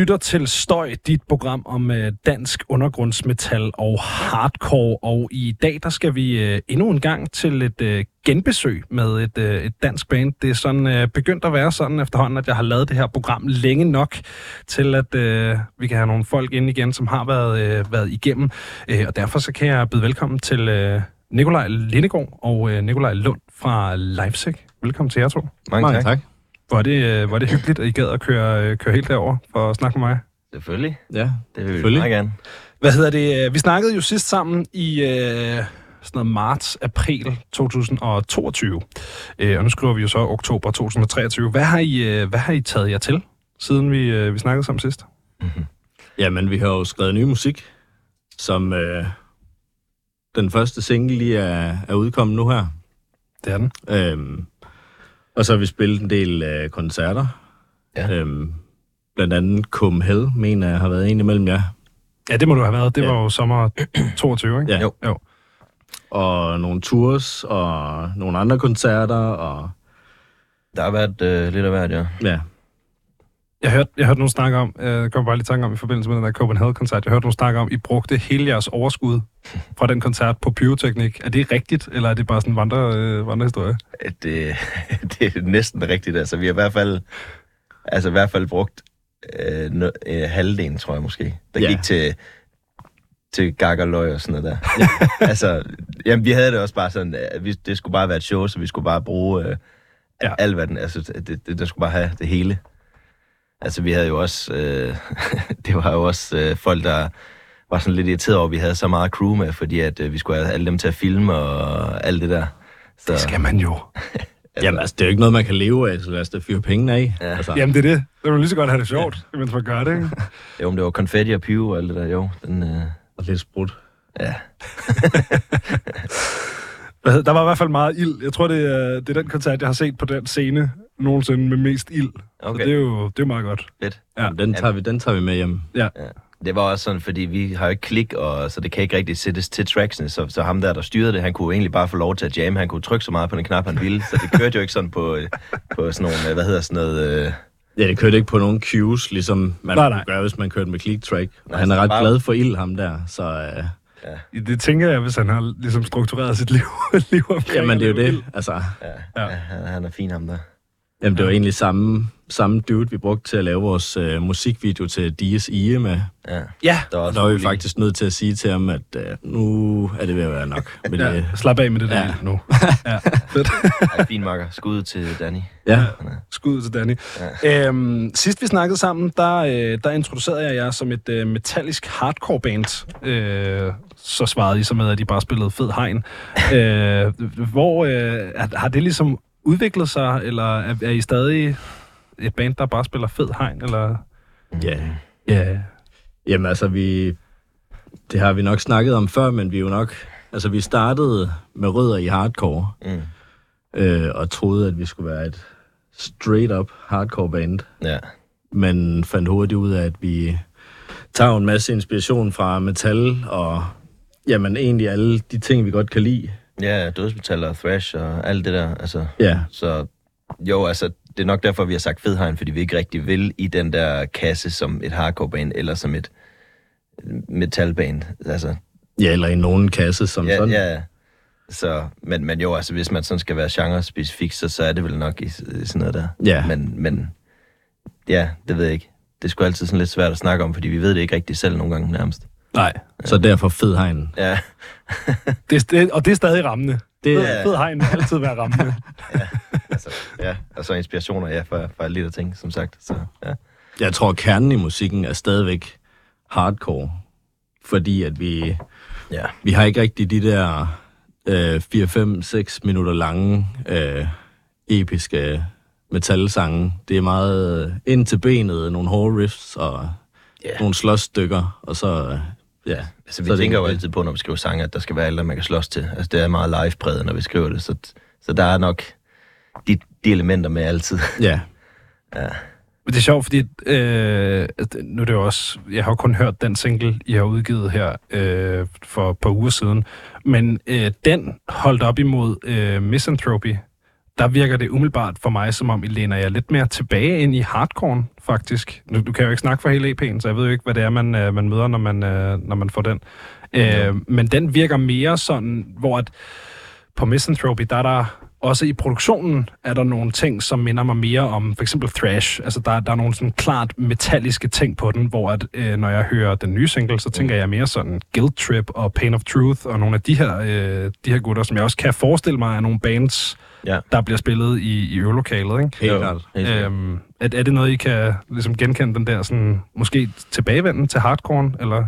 lytter til Støj, dit program om øh, dansk undergrundsmetal og hardcore. Og i dag, der skal vi øh, endnu en gang til et øh, genbesøg med et, øh, et dansk band. Det er sådan øh, begyndt at være sådan efterhånden, at jeg har lavet det her program længe nok til, at øh, vi kan have nogle folk ind igen, som har været, øh, været igennem. Øh, og derfor så kan jeg byde velkommen til øh, Nikolaj Lindegård og øh, Nikolaj Lund fra Leipzig. Velkommen til jer to. Mange, Mange tak. tak. Var det, øh, var det hyggeligt, at I gad at køre, øh, køre helt derover for at snakke med mig? Selvfølgelig. Ja, det vil vi meget gerne. Hvad hedder det? Øh, vi snakkede jo sidst sammen i øh, sådan noget marts-april 2022. Øh, og nu skriver vi jo så oktober 2023. Hvad har I, øh, hvad har I taget jer til, siden vi, øh, vi snakkede sammen sidst? Mm-hmm. Jamen, vi har jo skrevet ny musik, som øh, den første single lige er, er udkommet nu her. Det er den. Øhm, og så har vi spillet en del øh, koncerter. Ja. Øhm, blandt andet Hell, mener jeg, har været en imellem jer. Ja, det må du have været. Det ja. var jo sommer 22, ikke? Ja. Jo. jo. Og nogle tours, og nogle andre koncerter, og... Der har været øh, lidt af hvert, ja. Ja. Jeg hørte, jeg hørte nogen snakke om, øh, jeg kom bare lige tanke om i forbindelse med den der Copenhagen-koncert, jeg hørte nogen snakke om, I brugte hele jeres overskud fra den koncert på pyroteknik. Er det rigtigt, eller er det bare sådan en vandre, øh, vandrehistorie? Det, det er næsten rigtigt. Altså, vi har i hvert fald, altså, i hvert fald brugt øh, no, øh, halvdelen, tror jeg måske. Der ja. gik til, til gakkerløg og sådan noget der. Ja. altså, jamen, vi havde det også bare sådan, at vi, det skulle bare være et show, så vi skulle bare bruge øh, ja. alt, hvad den, altså, det, det, det skulle bare have det hele. Altså, vi havde jo også, øh, det var jo også øh, folk, der var sådan lidt irriteret over, at vi havde så meget crew med, fordi at øh, vi skulle have alle dem til at filme og alt det der. Så... Det skal man jo. altså, Jamen, altså, det er jo ikke noget, man kan leve af, så lad os da fyre pengene af. Ja. Altså. Jamen, det er det. Det vil lige så godt have det sjovt, ja. mens man gør det, ikke? jo, om det var konfetti og pyro og alt det der, jo. Den, øh... Og lidt sprut. Ja. Der var i hvert fald meget ild. Jeg tror, det er, det er den koncert, jeg har set på den scene nogensinde med mest ild. Okay. Så det er jo det er meget godt. Fedt. Ja. den, tager vi, den tager vi med hjem. Ja. ja. Det var også sådan, fordi vi har jo ikke klik, og, så det kan ikke rigtig sættes til tracksene. Så, så ham der, der styrede det, han kunne egentlig bare få lov til at jamme. Han kunne trykke så meget på den knap, han ville. Så det kørte jo ikke sådan på, på sådan nogle, hvad hedder sådan noget... Øh... Ja, det kørte ikke på nogen cues, ligesom man nej, nej. gøre, hvis man kørte med click track. Og han er ret bare... glad for ild, ham der. Så, øh... Ja. Det tænker jeg, hvis han har ligesom struktureret sit liv, liv omkring. Jamen, det er jo det. Altså. Ja, ja. ja han, han er fin, ham der. Jamen, det var egentlig samme, samme dude, vi brugte til at lave vores øh, musikvideo til Dias Ie med. Ja. ja. Der var, der var vi faktisk nødt til at sige til ham, at øh, nu er det ved at være nok. Med ja, det. Slap af med det der ja. nu. ja, fedt. Ej, fin makker. Skud til Danny. Ja, skud til Danny. Ja. Øhm, sidst vi snakkede sammen, der, øh, der introducerede jeg jer som et øh, metallisk hardcore band. Øh, så svarede I så med, at I bare spillede fed hegn. øh, hvor øh, har det ligesom udviklet sig, eller er, er I stadig et band, der bare spiller fed hegn, eller? Ja. Ja. Jamen altså, vi... Det har vi nok snakket om før, men vi er jo nok... Altså, vi startede med rødder i hardcore, mm. øh, og troede, at vi skulle være et straight-up hardcore band. Ja. Men fandt hurtigt ud af, at vi tager en masse inspiration fra metal, og jamen egentlig alle de ting, vi godt kan lide. Ja, dødsmetal og thrash og alt det der. Altså, ja. Så jo, altså, det er nok derfor, vi har sagt fedhegn, fordi vi ikke rigtig vil i den der kasse som et hardcore-band, eller som et metalband. Altså, ja, eller i nogen kasse som ja, sådan. Ja, så, men, men jo, altså, hvis man sådan skal være genre-specifik, så, så er det vel nok i, i sådan noget der. Ja. Men, men ja, det ved jeg ikke. Det er sgu altid sådan lidt svært at snakke om, fordi vi ved det ikke rigtig selv nogle gange nærmest. Nej, så derfor fed hegn. Ja. det, det, og det er stadig rammende. Det, fed, ja. fed hegn vil altid være rammende. ja, altså, ja, så inspirationer, ja, for, for lidt af ting, som sagt. Så, ja. Jeg tror, kernen i musikken er stadigvæk hardcore, fordi at vi, ja. vi har ikke rigtig de der øh, 4, 5, 6 minutter lange øh, episke metalsange. Det er meget ind til benet, nogle hårde riffs og yeah. nogle slåsstykker, og så... Ja, altså, vi så tænker jo altid på, når vi skriver sange, at der skal være alt, man kan slås til. Altså, det er meget live-præget, når vi skriver det, så, så der er nok de, de elementer med altid. Ja. ja. Men det er sjovt, fordi øh, nu er det jo også, jeg har kun hørt den single, I har udgivet her øh, for et par uger siden, men øh, den holdt op imod øh, Misanthropy, der virker det umiddelbart for mig, som om I læner jer lidt mere tilbage ind i hardcore, faktisk. Nu, du kan jo ikke snakke for hele EP'en, så jeg ved jo ikke, hvad det er, man, øh, man møder, når man, øh, når man får den. Øh, men den virker mere sådan, hvor at på Misanthropy, der er der også i produktionen er der nogle ting, som minder mig mere om for eksempel thrash. Altså der, der er nogle sådan klart metalliske ting på den, hvor at, øh, når jeg hører den nye single, så tænker jeg mere sådan Guilt Trip og Pain of Truth og nogle af de her, øh, de her gutter, som jeg også kan forestille mig er nogle bands, Ja. der bliver spillet i, i øvelokalet. Ikke? Helt klart. Øhm, er, er det noget, I kan ligesom genkende den der sådan, måske tilbagevenden til hardcore, eller?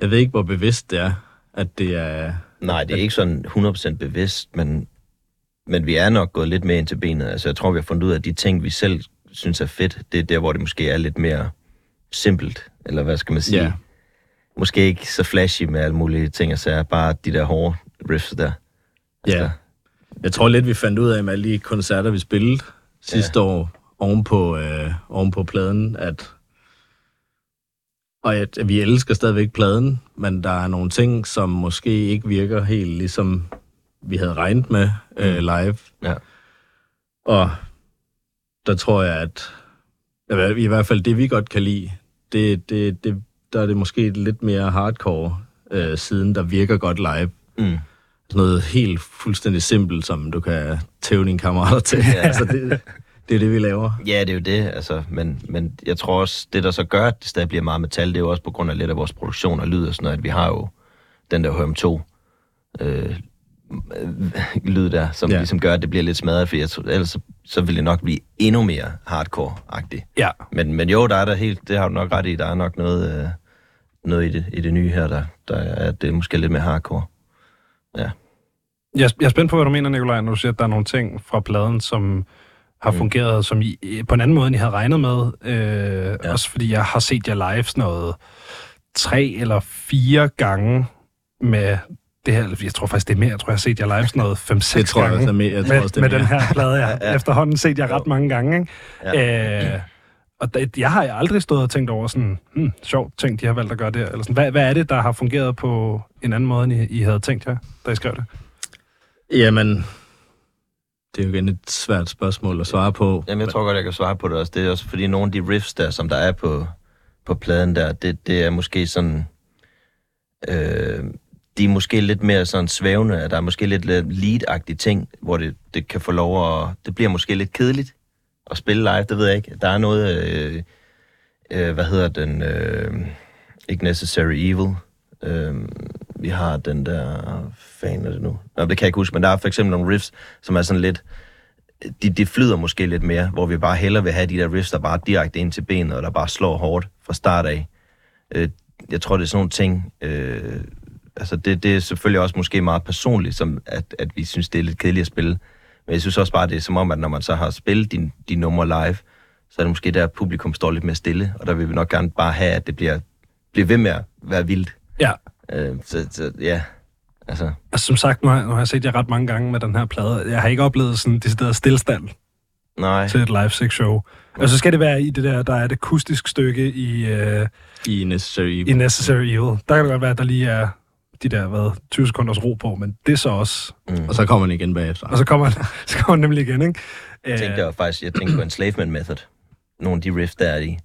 Jeg ved ikke, hvor bevidst det er, at det er... Nej, det er ikke sådan 100% bevidst, men, men vi er nok gået lidt mere ind til benet. Altså, jeg tror, vi har fundet ud af, at de ting, vi selv synes er fedt, det er der, hvor det måske er lidt mere simpelt, eller hvad skal man sige? Ja. Måske ikke så flashy med alle mulige ting, og så bare de der hårde riffs der. Altså, Ja. Jeg tror lidt, vi fandt ud af med alle de koncerter, vi spillede sidste år ovenpå, øh, ovenpå pladen, at, og at vi elsker stadigvæk pladen, men der er nogle ting, som måske ikke virker helt ligesom vi havde regnet med øh, live. Ja. Og der tror jeg, at i hvert fald det, vi godt kan lide, det, det, det, der er det måske lidt mere hardcore øh, siden, der virker godt live Mm. sådan noget helt fuldstændig simpelt, som du kan tæve dine kammerater til. Ja. altså, det, det er det, vi laver. Ja, det er jo det, altså, men, men jeg tror også, det der så gør, at det stadig bliver meget metal, det er jo også på grund af lidt af vores produktion og lyd og sådan noget, at vi har jo den der HM2 øh, øh, lyd der, som Ja. ligesom gør, at det bliver lidt smadret, for jeg tror, ellers så, så vil det nok blive endnu mere hardcore-agtigt. Ja. Men, men jo, der er der helt, det har du nok ret i, der er nok noget, øh, noget i, det, i det nye her, der, der er, det er måske lidt mere hardcore. Ja. Jeg, jeg er spændt på, hvad du mener, Nikolaj, når du siger, at der er nogle ting fra pladen, som har Mm. fungeret som I, på en anden måde, end I havde regnet med. Øh. Ja. Også fordi jeg har set jer live sådan noget tre eller fire gange med det her. Jeg tror faktisk, det er mere. Jeg tror, jeg har set jer live sådan noget fem-seks Det tror jeg gange. også er mere. Jeg tror med, også, det med er den mere. her plade, jeg ja, Ja. efterhånden set jer ret mange gange. Ikke? Ja. Øh, og det, jeg har aldrig stået og tænkt over sådan, hmm, sjovt ting, de har valgt at gøre der. Eller sådan. Hvad, hvad er det, der har fungeret på en anden måde, end I, I havde tænkt jer, da I skrev det? Jamen, det er jo igen et svært spørgsmål at svare på. Jamen, jeg tror godt, jeg kan svare på det også. Det er også fordi nogle af de riffs der, som der er på, på pladen der, det, det er måske sådan... Øh, de er måske lidt mere sådan svævende, at der er måske lidt, lead ting, hvor det, det kan få lov at... Det bliver måske lidt kedeligt at spille live, det ved jeg ikke. Der er noget... Øh, øh, hvad hedder den? Øh, ikke Necessary Evil. Øh, vi har den der... Fan er det nu? Nå, det kan jeg ikke huske, men der er for eksempel nogle riffs, som er sådan lidt de, de flyder måske lidt mere, hvor vi bare hellere vil have de der riffs, der bare direkte ind til benet, og der bare slår hårdt fra start af. Øh, jeg tror, det er sådan nogle ting... Øh, altså, det, det er selvfølgelig også måske meget personligt, som at, at vi synes, det er lidt kedeligt at spille. Men jeg synes også bare, det er som om, at når man så har spillet de, de numre live, så er det måske der, at publikum står lidt mere stille, og der vil vi nok gerne bare have, at det bliver, bliver ved med at være vildt. Ja, Øh, så, så ja, altså... Altså, som sagt, nu har, nu har jeg set jer ret mange gange med den her plade. Jeg har ikke oplevet sådan det decideret stillstand Nej, til et live sex show. Og så skal det være i det der, der er et akustisk stykke i, uh, I Necessary i Necessary Evil. Der kan det godt være, at der lige er de der, hvad, 20 sekunders ro på, men det er så også... mm. Og så kommer den igen bagefter. Og så kommer, så kommer den nemlig igen, ikke? Jeg tænkte jeg faktisk, jeg tænkte på en Slaveman Method. Nogle af de riffs, der er i.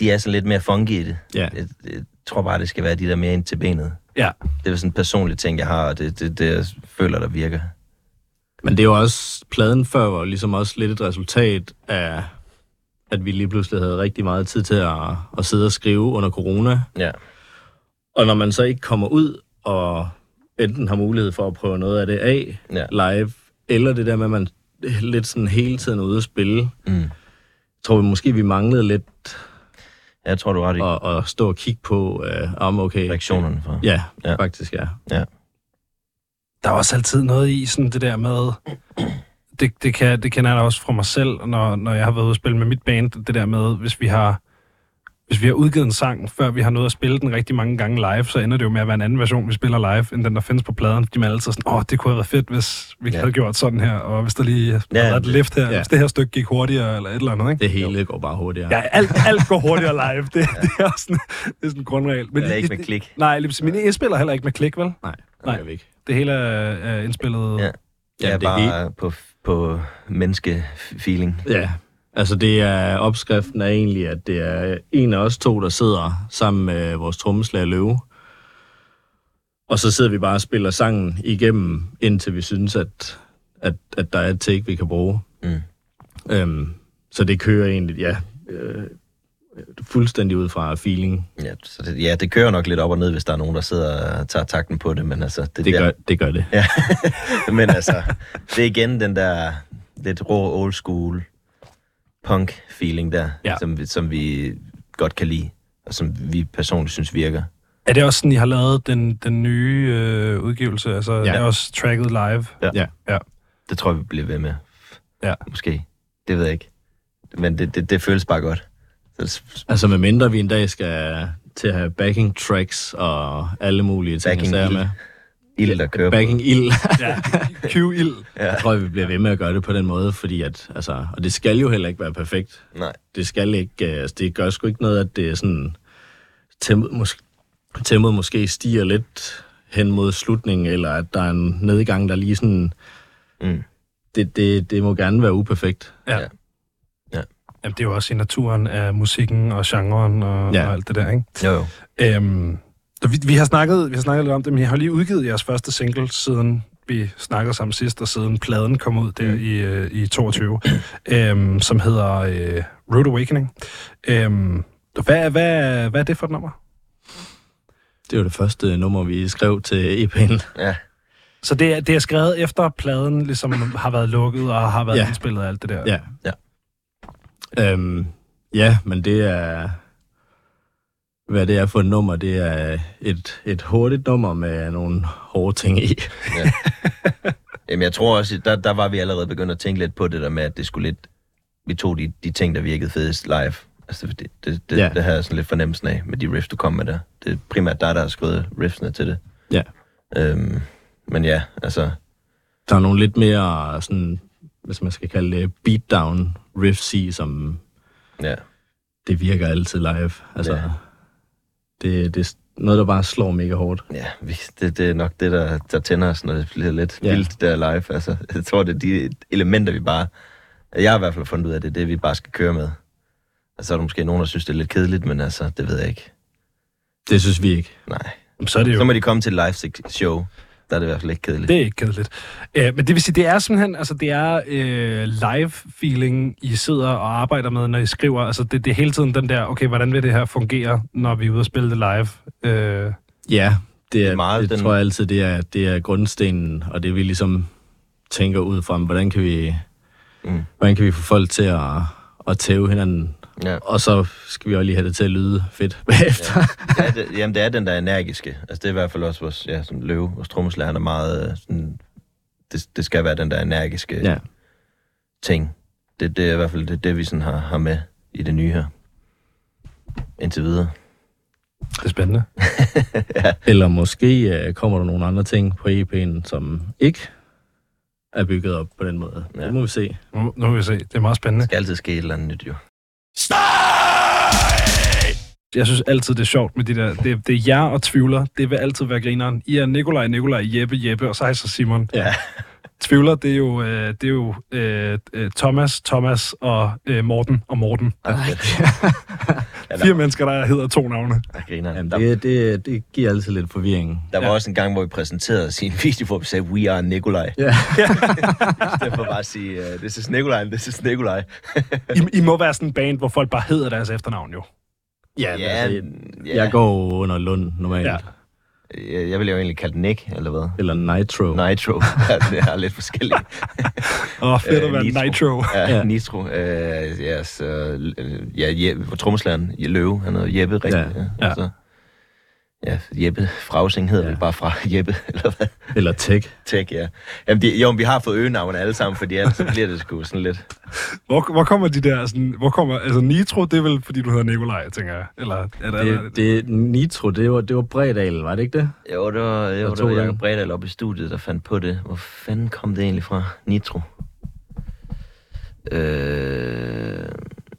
De er sådan lidt mere funky i det. Ja. Jeg, jeg tror bare, det skal være de der mere ind til benet. Ja. Det er sådan en personlig ting, jeg har, og det, det, det jeg føler, der virker. Men det er jo også, pladen før var ligesom også lidt et resultat af, at vi lige pludselig havde rigtig meget tid til at, at sidde og skrive under corona. Ja. Og når man så ikke kommer ud og enten har mulighed for at prøve noget af det af Ja. live, eller det der med, at man lidt sådan hele tiden er ude at spille, Mm. tror vi måske, vi manglede lidt Jeg tror, du har ret i at, at stå og kigge på, øh, om okay... reaktionerne fra. Ja, Ja. ja, faktisk ja. Der er også altid noget i sådan det der med... Det, det, kan, det kender jeg da også fra mig selv, når, når jeg har været ude at spille med mit band. Det der med, hvis vi har hvis vi har udgivet en sang, før vi har nået at spille den rigtig mange gange live, så ender det jo med at være en anden version, vi spiller live, end den, der findes på pladen. De er altid sådan, åh, oh, det kunne have været fedt, hvis vi Ja. ja. havde gjort sådan her, og hvis der lige havde Ja, været et lift her, ja. hvis det her stykke gik hurtigere, eller et eller andet, ikke? Det hele går bare hurtigere. Ja, alt, alt går hurtigere live. Det, det er også sådan, det er sådan en grundregel. Men Det er ikke med klik. Nej, men I spiller heller ikke med klik, vel? Nej, det Nej. ikke. Det hele er, er indspillet... Ja. Ja, Ja, det er bare på, på menneske-feeling. Ja, altså det er, opskriften er egentlig, at det er en af os to, der sidder sammen med vores trommeslager Løve. Og så sidder vi bare og spiller sangen igennem, indtil vi synes, at, at, at der er et take, vi kan bruge. Mm. Øhm, så det kører egentlig, ja, øh, fuldstændig ud fra feeling. Ja, så det, ja, det kører nok lidt op og ned, hvis der er nogen, der sidder og tager takten på det, men altså... Det, gør, det gør det. Ja, men altså, det er igen den der lidt rå old school punk feeling der, Ja. som, vi- som vi godt kan lide, og som vi personligt synes virker. Er det også sådan, I har lavet den, den nye øh, udgivelse? Altså, ja. Ja. er det også tracket live? Ja. Ja. Det tror jeg, vi bliver ved med. Ja. Måske. Det ved jeg ikke. Men det, det, det føles bare godt. Altså med mindre vi en dag skal til at have backing tracks og alle mulige ting, Backing jeg ild. med. Ild, der kører Backing ild. ja. Q-ild. Jeg tror, vi bliver ved med at gøre det på den måde, fordi at, altså, og det skal jo heller ikke være perfekt. på. Nej. Det skal ikke, øh, altså, det gør sgu ikke noget, at det er sådan, tempoet måske, tempoet måske stiger lidt hen mod slutningen, eller at der er en nedgang, der lige sådan, Mm. det, det, det må gerne være uperfekt. Ja. Ja. Ja. Jamen, det er jo også i naturen af musikken og genren og, Ja. og alt det der, ikke? Jo, jo. Øhm, vi, vi, har snakket, vi har snakket lidt om det, men I har lige udgivet jeres første single, siden vi snakkede sammen sidst, og siden pladen kom ud der Mm. i, øh, i 22, øhm, som hedder øh, Road Awakening. Øhm, hvad, hvad, hvad er det for et nummer? Det var det første nummer, vi skrev til EP'en. Ja. Så det er, det er skrevet efter pladen ligesom har været lukket og har været. Ja. indspillet og alt det der? Ja. Ja. Øhm, ja, men det er... Hvad det er for et nummer, det er et, et hurtigt nummer med nogle hårde ting i. ja. Jamen, jeg tror også, der, der var vi allerede begyndt at tænke lidt på det der med, at det skulle lidt... Vi tog de, de ting, der virkede fedest live. Altså, det, det, det, Ja. det havde jeg sådan lidt fornemmelsen af, med de riffs, du kom med der. Det er primært dig, der har skrevet riffsene til det. Ja. Øhm, men ja, altså... Der er nogle lidt mere sådan, hvis man skal kalde det, beatdown riffs i, som Ja, det virker altid live. Altså, Ja. Det, det er noget, der bare slår mega hårdt. ja det, det er nok det, der, der tænder os, når det bliver lidt Ja. vildt der live. Altså, jeg tror, det er de elementer, vi bare... Jeg har i hvert fald fundet ud af, det er det, vi bare skal køre med. Altså, så er der måske nogen, der synes, det er lidt kedeligt, men altså, det ved jeg ikke. Det synes vi ikke. Nej. Så er det jo Så må de komme til et live show. Der er det i hvert fald ikke kedeligt. Det er ikke kedeligt. Øh, men det vil sige, det er simpelthen, altså det er øh, live-feeling, I sidder og arbejder med, når I skriver. Altså det, det er hele tiden den der, okay, hvordan vil det her fungere, når vi er ude og spille det live? Øh, Ja, det, er, er meget det den- tror jeg altid, det er, det er grundstenen, og det vi ligesom tænker ud fra, hvordan kan vi, Mm. hvordan kan vi få folk til at, at tæve hinanden, Ja. og så skal vi også lige have det til at lyde fedt bagefter. Ja, det, jamen, det er den der energiske. Altså, det er i hvert fald også vores, ja, sådan løve, vores trommeslager, er meget øh, sådan... Det, det skal være den der energiske Ja. ting. Det, det er i hvert fald det, det vi sådan har, har med i det nye her. Indtil videre. det er spændende. Eller måske øh, kommer der nogle andre ting på EP'en, som ikke er bygget op på den måde. Ja. Det må vi se. Nu, nu vil vi se. Det er meget spændende. Der skal altid ske et eller andet nyt, jo. Jeg synes altid, det er sjovt med de der... Det, det er jer og tvivler. Det vil altid være grineren. I er Nikolaj, Nikolaj, Jeppe, Jeppe, og så er I så Simon. Ja. Tvivler, det er jo, øh, det er jo øh, øh, Thomas, Thomas og øh, Morten og Morten. Fire mennesker, der hedder to navne. Jamen, der, det, det, det giver altid lidt forvirring. der var ja. også en gang, hvor vi præsenterede sin video, hvor vi sagde, we are Nikolaj. Ja. Derfor bare at sige, uh, this is Nikolaj, this is Nikolaj. I, I må være sådan en band, hvor folk bare hedder deres efternavn jo. Ja, Ja, altså, ja. jeg går under Lund normalt. Ja. Jeg, jeg vil jo egentlig kalde den Nick, eller hvad? Eller Nitro. Nitro. det er lidt forskelligt. Åh, fedt at Øh, være Nitro. Nitro. Ja, Ja. Nitro. Øh, ja, så, øh, ja, Jeppe, trommeslageren, Løve, han hedder Jeppe, rigtig. Ja. Ja. Ja. Ja. Så, ja, Jeppe Frausing hedder Ja. vel bare fra Jeppe, eller hvad? Eller Tech. Tech, ja. Jamen, de, jo, men vi har fået øgenavne alle sammen, fordi ellers så bliver det sgu sådan lidt... Hvor, hvor kommer de der, sådan, hvor kommer, altså Nitro, det er vel, fordi du hedder Nikolaj, tænker jeg. Eller, er der, er der, Det, det, Nitro, det var, det var Bredal, var det ikke det? Jo, det var, jo, det var. Jacob Bredal oppe i studiet, der fandt på det. Hvor fanden kom det egentlig fra? Nitro. Øh,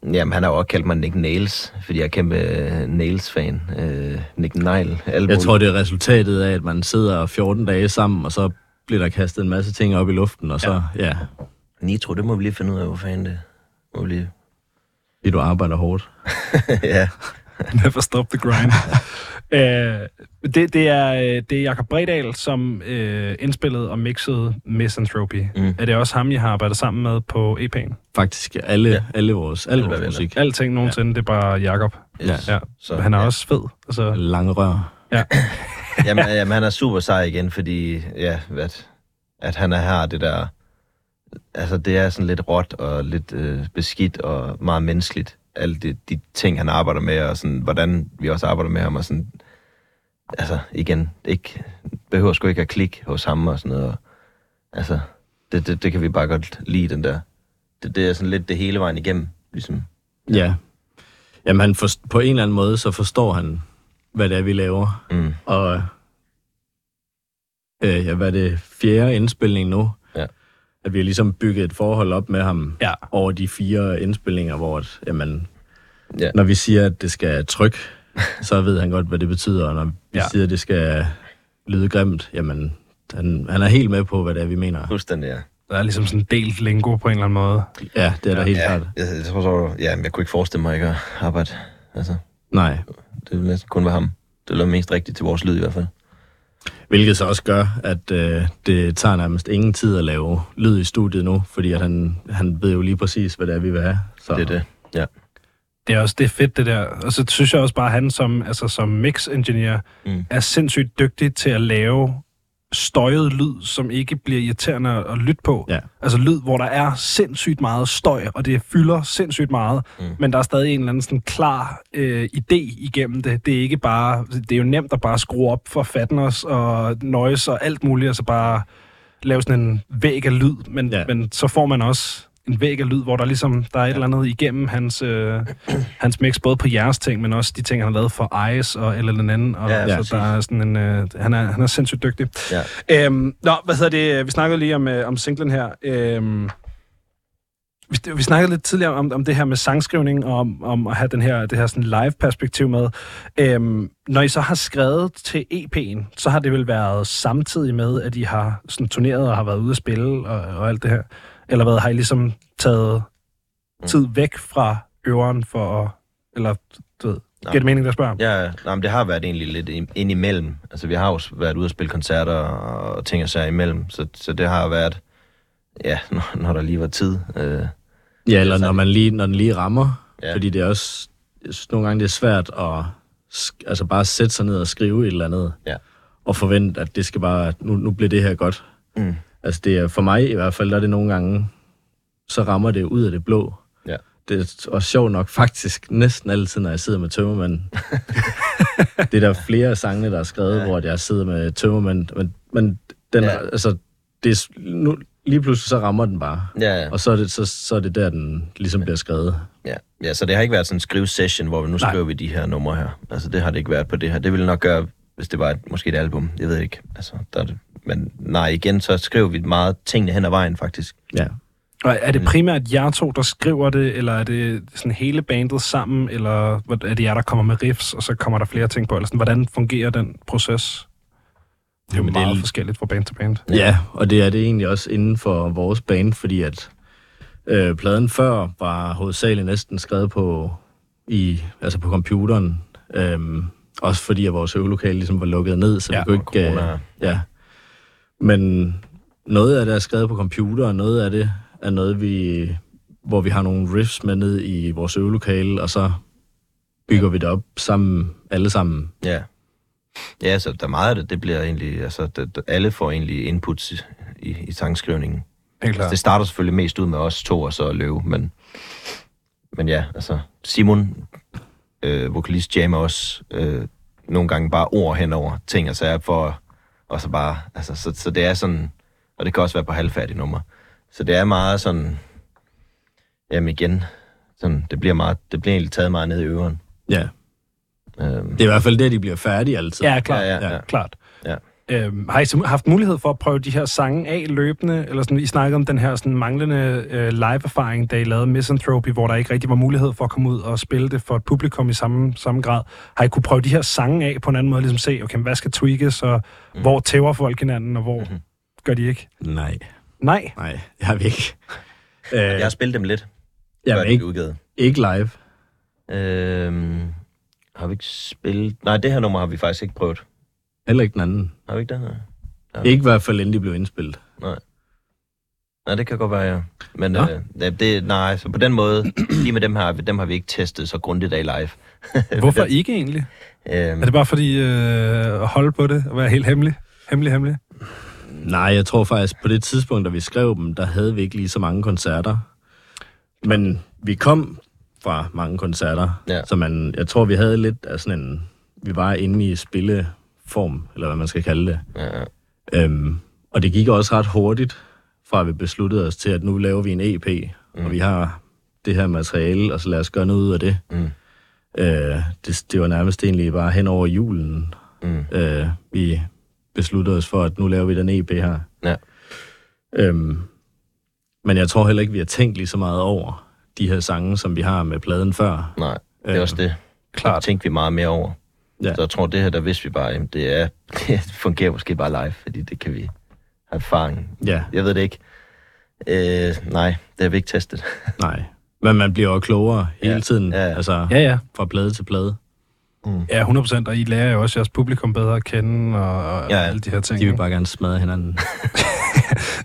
jamen, han har jo også kaldt mig Nick Nails, fordi jeg er kæmpe øh, Nails-fan. Øh, Nick Nile. Alle Jeg tror, det er resultatet af, at man sidder 14 dage sammen, og så bliver der kastet en masse ting op i luften, og så, ja. Nitro, det må vi lige finde ud af, hvor fanden det må vi lige... Fordi du arbejder hårdt. ja, Never stop the grind. øh, det, det, er, øh, det er Jacob Bredal, som øh, indspillede og mixede Misanthropy. Mm. Er det også ham, jeg har arbejdet sammen med på EP'en? Faktisk alle, Ja. ja. alle vores, alle Alle vores musik. Alting nogensinde, ja. det er bare Jacob. Ja. yes. Ja. Så, Så, han er ja. også fed. Altså, Lange rør. Jamen, jamen, han er super sej igen, fordi ja, at, at han er her det der... Altså, det er sådan lidt råt og lidt øh, beskidt og meget menneskeligt. Alle de, de ting, han arbejder med, og sådan, hvordan vi også arbejder med ham, og sådan... Altså, igen, ikke, behøver sgu ikke at klik hos ham og sådan noget. Og, altså, det, det, det kan vi bare godt lide, den der... Det, det er sådan lidt det hele vejen igennem, ligesom. Ja. Jamen, han for, på en eller anden måde, så forstår han, hvad det er, vi laver. Mm. Og øh, ja, hvad er det, fjerde indspilning nu? Ja. At vi har ligesom bygget et forhold op med ham Ja. over de fire indspilninger, hvor at, jamen, Ja. når vi siger, at det skal tryk, så ved han godt, hvad det betyder. Og når vi Ja. ja. siger, at det skal lyde grimt, jamen, han, han er helt med på, hvad det er, vi mener. Fuldstændig, ja. der er ligesom sådan en delt lingo på en eller anden måde. Ja, det er der helt ja, klart. jeg, jeg, tror så, ja, men jeg kunne ikke forestille mig ikke at arbejde. Altså, Nej. det ville næsten kun være ham. Det lød mest rigtigt til vores lyd i hvert fald. Hvilket så også gør, at øh, det tager nærmest ingen tid at lave lyd i studiet nu, fordi at han, han ved jo lige præcis, hvad det er, vi vil have. Så, Det er det. Ja. Det er også det er fedt, det der. Og så synes jeg også bare, at han som, altså, som mix-engineer Mm. er sindssygt dygtig til at lave støjet lyd, som ikke bliver irriterende at lytte på. Ja. Altså lyd, hvor der er sindssygt meget støj, og det fylder sindssygt meget, Mm. men der er stadig en eller anden sådan klar øh, idé igennem det. Det er ikke bare, det er jo nemt at bare skrue op for fatness og noise og alt muligt, og så bare lave sådan en væg af lyd, men, ja. men så får man også en væg af lyd, hvor der ligesom der er et Ja. eller andet igennem hans, øh, hans mix, både på jeres ting, men også de ting, han har lavet for Ice og LLNN, og Ja, så præcis. der er sådan en, øh, han, er, han er sindssygt dygtig. Ja. Øhm, nå, hvad hedder det? Vi snakkede lige om, øh, om singlen her. Øhm, vi, vi snakkede lidt tidligere om, om det her med sangskrivning, og om, om at have den her, det her sådan live-perspektiv med. Øhm, når I så har skrevet til EP'en, så har det vel været samtidig med, at I har sådan turneret og har været ude at spille og, og alt det her? Eller hvad, har I ligesom taget Mm. tid væk fra øveren for at... Eller, du ved, Nej. giver det mening, der spørger? Ja, nej, men det har været egentlig lidt ind- imellem. Altså, vi har jo været ude og spille koncerter og ting og sager imellem, så, så det har været, ja, når, når der lige var tid. Øh, Ja, eller er når, man lige, når den lige rammer. Ja. Ja. Fordi det er også... Jeg synes, nogle gange det er svært at sk- altså bare sætte sig ned og skrive et eller andet. Ja. Og forvente, at det skal bare... Nu, nu bliver det her godt. mm. Altså det er, for mig i hvert fald, der er det nogle gange, så rammer det ud af det blå. Ja. Det er også sjovt nok faktisk næsten altid, når jeg sidder med tømmermænd. det er der flere af sangene, der er skrevet, Ja. ja. hvor jeg sidder med tømmermænd. Men, men den, Ja. ja. altså, det er, nu, lige pludselig så rammer den bare. Ja, ja. Og så er, det, så, så er det der, den ligesom bliver skrevet. Ja. ja, så det har ikke været sådan en skrive-session, hvor vi nu Nej. skriver vi de her numre her. Altså, det har det ikke været på det her. Det ville nok gøre, hvis det var et, måske et album. Jeg ved ikke. Altså, der er det. Men nej, igen, så skriver vi meget tingene hen ad vejen, faktisk. Ja. Og er det Mm. primært jer to, der skriver det, eller er det sådan hele bandet sammen, eller er det jer, der kommer med riffs, og så kommer der flere ting på, eller sådan, hvordan fungerer den proces? Det er jo Jamen, det er meget forskelligt fra band til band. Ja. og det er det egentlig også inden for vores band, fordi at øh, pladen før var hovedsageligt næsten skrevet på, i, altså på computeren. Øhm, også fordi at vores øvelokale ligesom var lukket ned, så Ja, vi kunne ikke... corona. Øh, ja. Men noget af det er skrevet på computer, og noget af det er noget, vi, hvor vi har nogle riffs med ned i vores øvelokale, og så bygger vi det op sammen, alle sammen. Ja. Ja, så der er meget af det, det bliver egentlig, altså, det, alle får egentlig inputs i, i, i sangskrivningen. Helt klart. Det starter selvfølgelig mest ud med os to og så Løve, men, men ja, altså Simon, øh, vokalist, jammer også øh, nogle gange bare ord henover ting og sager for, og så bare, altså, så, så det er sådan, og det kan også være på halvfærdige numre. Så det er meget sådan, jamen igen, sådan, det bliver meget, det bliver egentlig taget meget ned i øveren. Ja, Øhm, det er i hvert fald det, de bliver færdige altid. Ja, klart. Ja, ja, ja. klart. Ja. Øhm, har I haft mulighed for at prøve de her sange af løbende? Eller sådan, I snakkede om den her sådan, manglende øh, live-erfaring, da I lavede Misanthropy, hvor der ikke rigtig var mulighed for at komme ud og spille det for et publikum i samme, samme grad. Har I kunne prøve de her sange af på en anden måde? Ligesom se, okay, hvad skal tweakes, og Mm. hvor tæver folk hinanden, og hvor Mhm. gør de ikke? Nej, Nej. nej, det har ikke. Øh, Jeg har spillet dem lidt, jamen, de ikke, udgivet. ikke live. Øhm, har vi ikke spillet... Nej, det her nummer har vi faktisk ikke prøvet. Heller ikke den anden. Har vi ikke det her? Ja. Ikke i hvert fald, inden de blev indspillet. Nej. Nej, det kan godt være, ja. Men øh, ja, det, nej, så på den måde, lige med dem her, dem har vi ikke testet så grundigt af live. Hvorfor ikke egentlig? Øhm, Er det bare fordi øh, at holde på det og være helt hemmelig? Hemmelig, hemmelig? Nej, jeg tror faktisk, på det tidspunkt, da vi skrev dem, der havde vi ikke lige så mange koncerter. Men vi kom fra mange koncerter, Ja. så man, jeg tror, vi havde lidt af sådan en... Vi var inde i spilleform, eller hvad man skal kalde det. ja. Øhm, og det gik også ret hurtigt, fra at vi besluttede os til, at nu laver vi en EP, mm. og vi har det her materiale, og så lad os gøre noget ud af det. Mm. Øh, det, det var nærmest egentlig bare hen over julen, Mm. øh, vi besluttede os for, at nu laver vi den EP her. Ja. Øhm, men jeg tror heller ikke, vi har tænkt lige så meget over de her sange, som vi har med pladen før. Nej, det er Øh, også det. klart. Tænkte vi meget mere over. Ja. Så jeg tror, det her, der vidste vi bare, jamen, det, er, det fungerer måske bare live, fordi det kan vi have erfaring. Ja, Jeg ved det ikke. Øh, nej, det har vi ikke testet. nej. Men man bliver jo klogere hele Ja. tiden, Ja, ja. altså Ja, ja. fra plade til plade. Ja, 100 Og I lærer jo også jeres publikum bedre at kende og, og Ja, alle de her ting. De vil bare gerne smadre hinanden.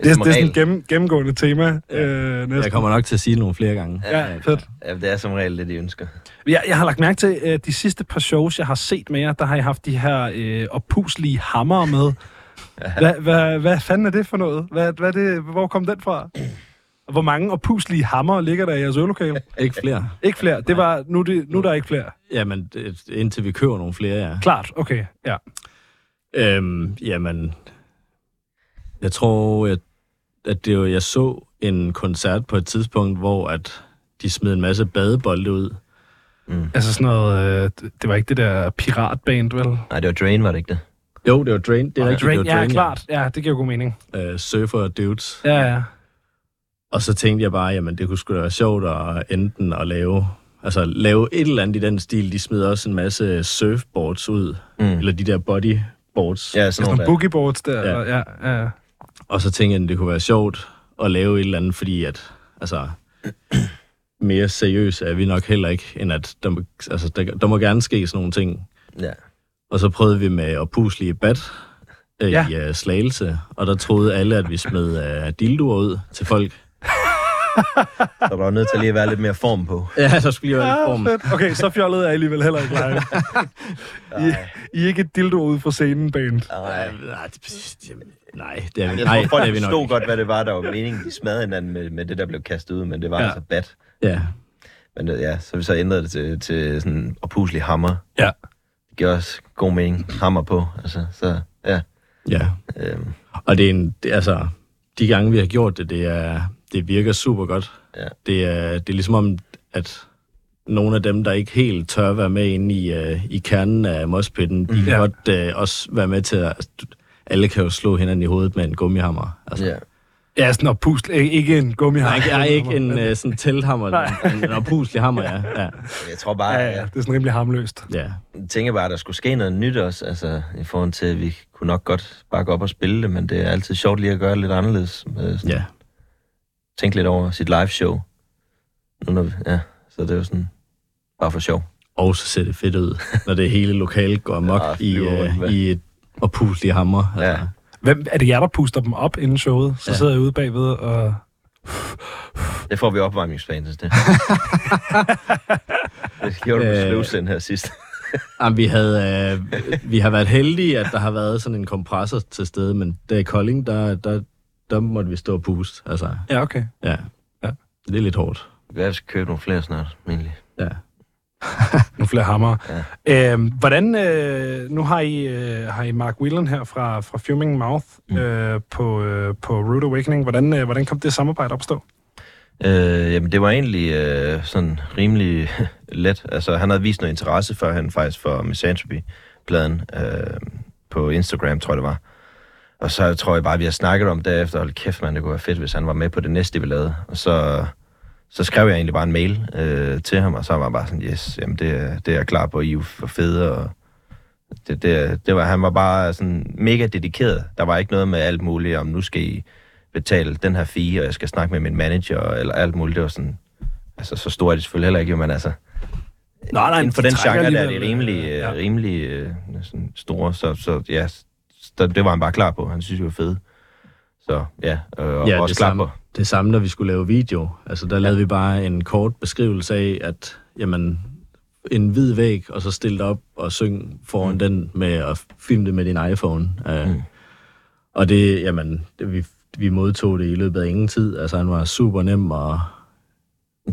det, er, det er sådan et gennem, gennemgående tema. Ja. Øh, næsten. Jeg kommer nok til at sige det nogle flere gange. Ja, fedt. Ja, det er som regel det, de ønsker. Jeg, jeg har lagt mærke til, at de sidste par shows, jeg har set med jer, der har I haft de her øh, oppuslige hammer med. Hvad, hvad, hvad fanden er det for noget? Hvad, hvad er det, hvor kom den fra? Og Hvor mange oppuslige hammer ligger der i jeres øvelokale? Ikke flere. Ikke flere. Det var, nu, er det, nu er der ikke flere. Jamen, det, indtil vi køber nogle flere, ja. Klart, okay. Ja. Øhm, jamen, jeg tror, at, at det var, jeg så en koncert på et tidspunkt, hvor at de smed en masse badebolde ud. Altså sådan noget, øh, det- var ikke det der piratband, vel? Nej, det var Drain, var det ikke det? Jo, det var Drain. Det er rigtigt, Drain, det var Drain, ja, klart. Ja, det giver god mening. Øh, surfer dudes. Ja, ja. Og så tænkte jeg bare, jamen det kunne sgu da være sjovt at enten at lave, altså lave et eller andet i den stil. De smed også en masse surfboards ud, Mm. eller de der bodyboards. Ja, sådan Sådan nogle boogieboards der. Ja. Ja, ja. ja. Og så tænkte jeg, at det kunne være sjovt at lave et eller andet, fordi at, altså, mere seriøst er vi nok heller ikke, end at der, må- altså, der, der må gerne ske sådan nogle ting. Ja. Og så prøvede vi med at pusle i bat øh, ja. i uh, Slagelse, og der troede alle, at vi smed uh, dildoer ud til folk. Så der var nødt til lige at være lidt mere form på. Ja, så skulle lige være lidt Ja, form. Okay, så fjollet er jeg alligevel heller ikke. I, I er ikke et dildo ud fra scenen band. Nej. Nej, det, jamen, nej, det er vi, Jeg nej, tror, det folk er vi nok forstod ikke. godt, hvad det var, der var meningen. De smadrede hinanden med, med det, der blev kastet ud, men det var Ja. ja. altså bad. Ja, Men øh, ja, så vi så ændrede det til, til sådan en oppuslig hammer. Ja. Det giver også god mening. Hammer på. Altså, så ja. ja. Øhm, Og det er en, det, altså, de gange vi har gjort det, det, er, det virker super godt. Ja. Det, er, det er ligesom om, at nogle af dem, der ikke helt tør være med inde i, uh, i kernen af mospitten, de kan Ja. godt uh, også være med til at... altså, Alle kan jo slå hinanden i hovedet med en gummihammer. Altså, ja. Ja, sådan op pusle. Ikke, en gummihammer. Nej, ikke, jeg er ikke en uh, sådan telthammer, en, en hammer, ja. ja. Jeg tror bare, Ja, ja, det er sådan rimelig harmløst. ja. jeg tænker bare, at der skulle ske noget nyt også. Altså, i forhold til, at vi kunne nok godt bare gå op og spille det, men det er altid sjovt lige at gøre det lidt anderledes. Med sådan, ja. Tænke lidt over sit live show. Nu, når vi, ja, så det er jo sådan, bare for sjov. Og så ser det fedt ud, når det hele lokalet går amok Ja, i, uh, med. i et opuslig hammer. Altså. Ja. Hvem, er det jer, der puster dem op inden showet? Så ja. Sidder jeg ude bagved og... Det får vi opvarmningsfanen til. det gjorde du på Øh. Sløvsen her sidst. Jamen, vi, havde, øh, vi har været heldige, at der har været sådan en kompressor til stede, men der i Kolding, der, der, der måtte vi stå og puste. Altså, Ja, okay. ja. Ja. Det er lidt hårdt. Vi skal købe nogle flere snart, egentlig. Ja. Nogle flere hammer. Ja. Øhm, hvordan, øh, nu har I, øh, har I Mark Whelan her fra, fra Fuming Mouth øh, på, øh, på Root Awakening. Hvordan, øh, hvordan kom det samarbejde op at stå? Øh, jamen, det var egentlig øh, sådan rimelig let. Altså, han havde vist noget interesse før han faktisk for Misanthropy-pladen øh, på Instagram, tror jeg det var. Og så tror jeg bare, at vi har snakket om derefter, hold kæft mand, det kunne være fedt, hvis han var med på det næste, vi lavede. Og så, så skrev jeg egentlig bare en mail øh, til ham, og så var jeg bare sådan, yes, jamen det, er- det er jeg klar på, I er for fede, og det, det, det var, han var bare sådan mega dedikeret. Der var ikke noget med alt muligt, om nu skal I betale den her fee, og jeg skal snakke med min manager, eller alt muligt. Det var sådan, altså så stort er det selvfølgelig heller ikke, men altså, Nej, nej, inden for de den genre, der er det rimelig, ja. rimelig øh, sådan store, så, så ja, så det var han bare klar på. Han synes, det var fedt. Så ja, øh, og Ja, også det klar samme, på. det samme, da vi skulle lave video. Altså, der lavede vi bare en kort beskrivelse af, at jamen, en hvid væg, og så stille op og synge foran mm. den med at filme det med din iPhone. Uh, Mm. Og det, jamen, det, vi, vi modtog det i løbet af ingen tid. Altså, han var super nem, og